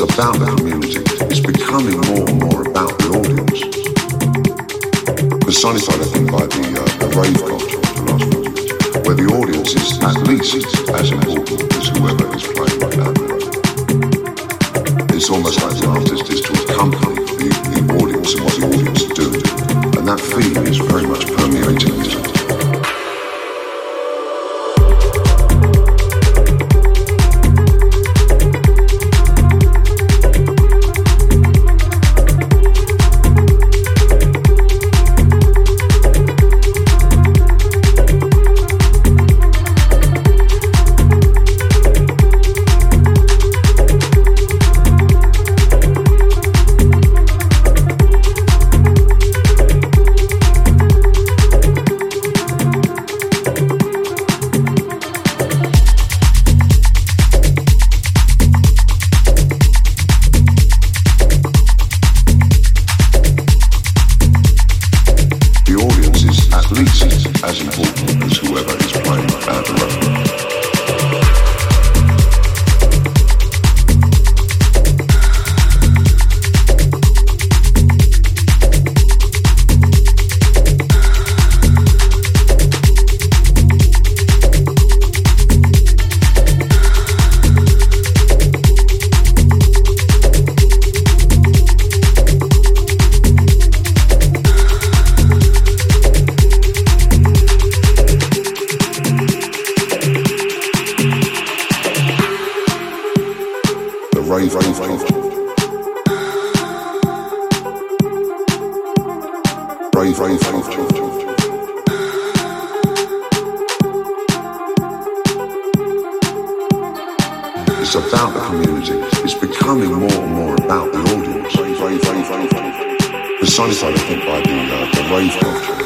about the community. It's becoming more and more about the audience. Personified, I think, by the, uh, the rave culture of the last few years, where the audience is at least as important as whoever is playing right now. It's almost like the artist is to accompany the, the audience and what the audience do. And that feeling is very much as important as whoever is playing the record. It's about the community. It's becoming more and more about the audience. Rave. Personified, I think, by the, uh, the rave culture.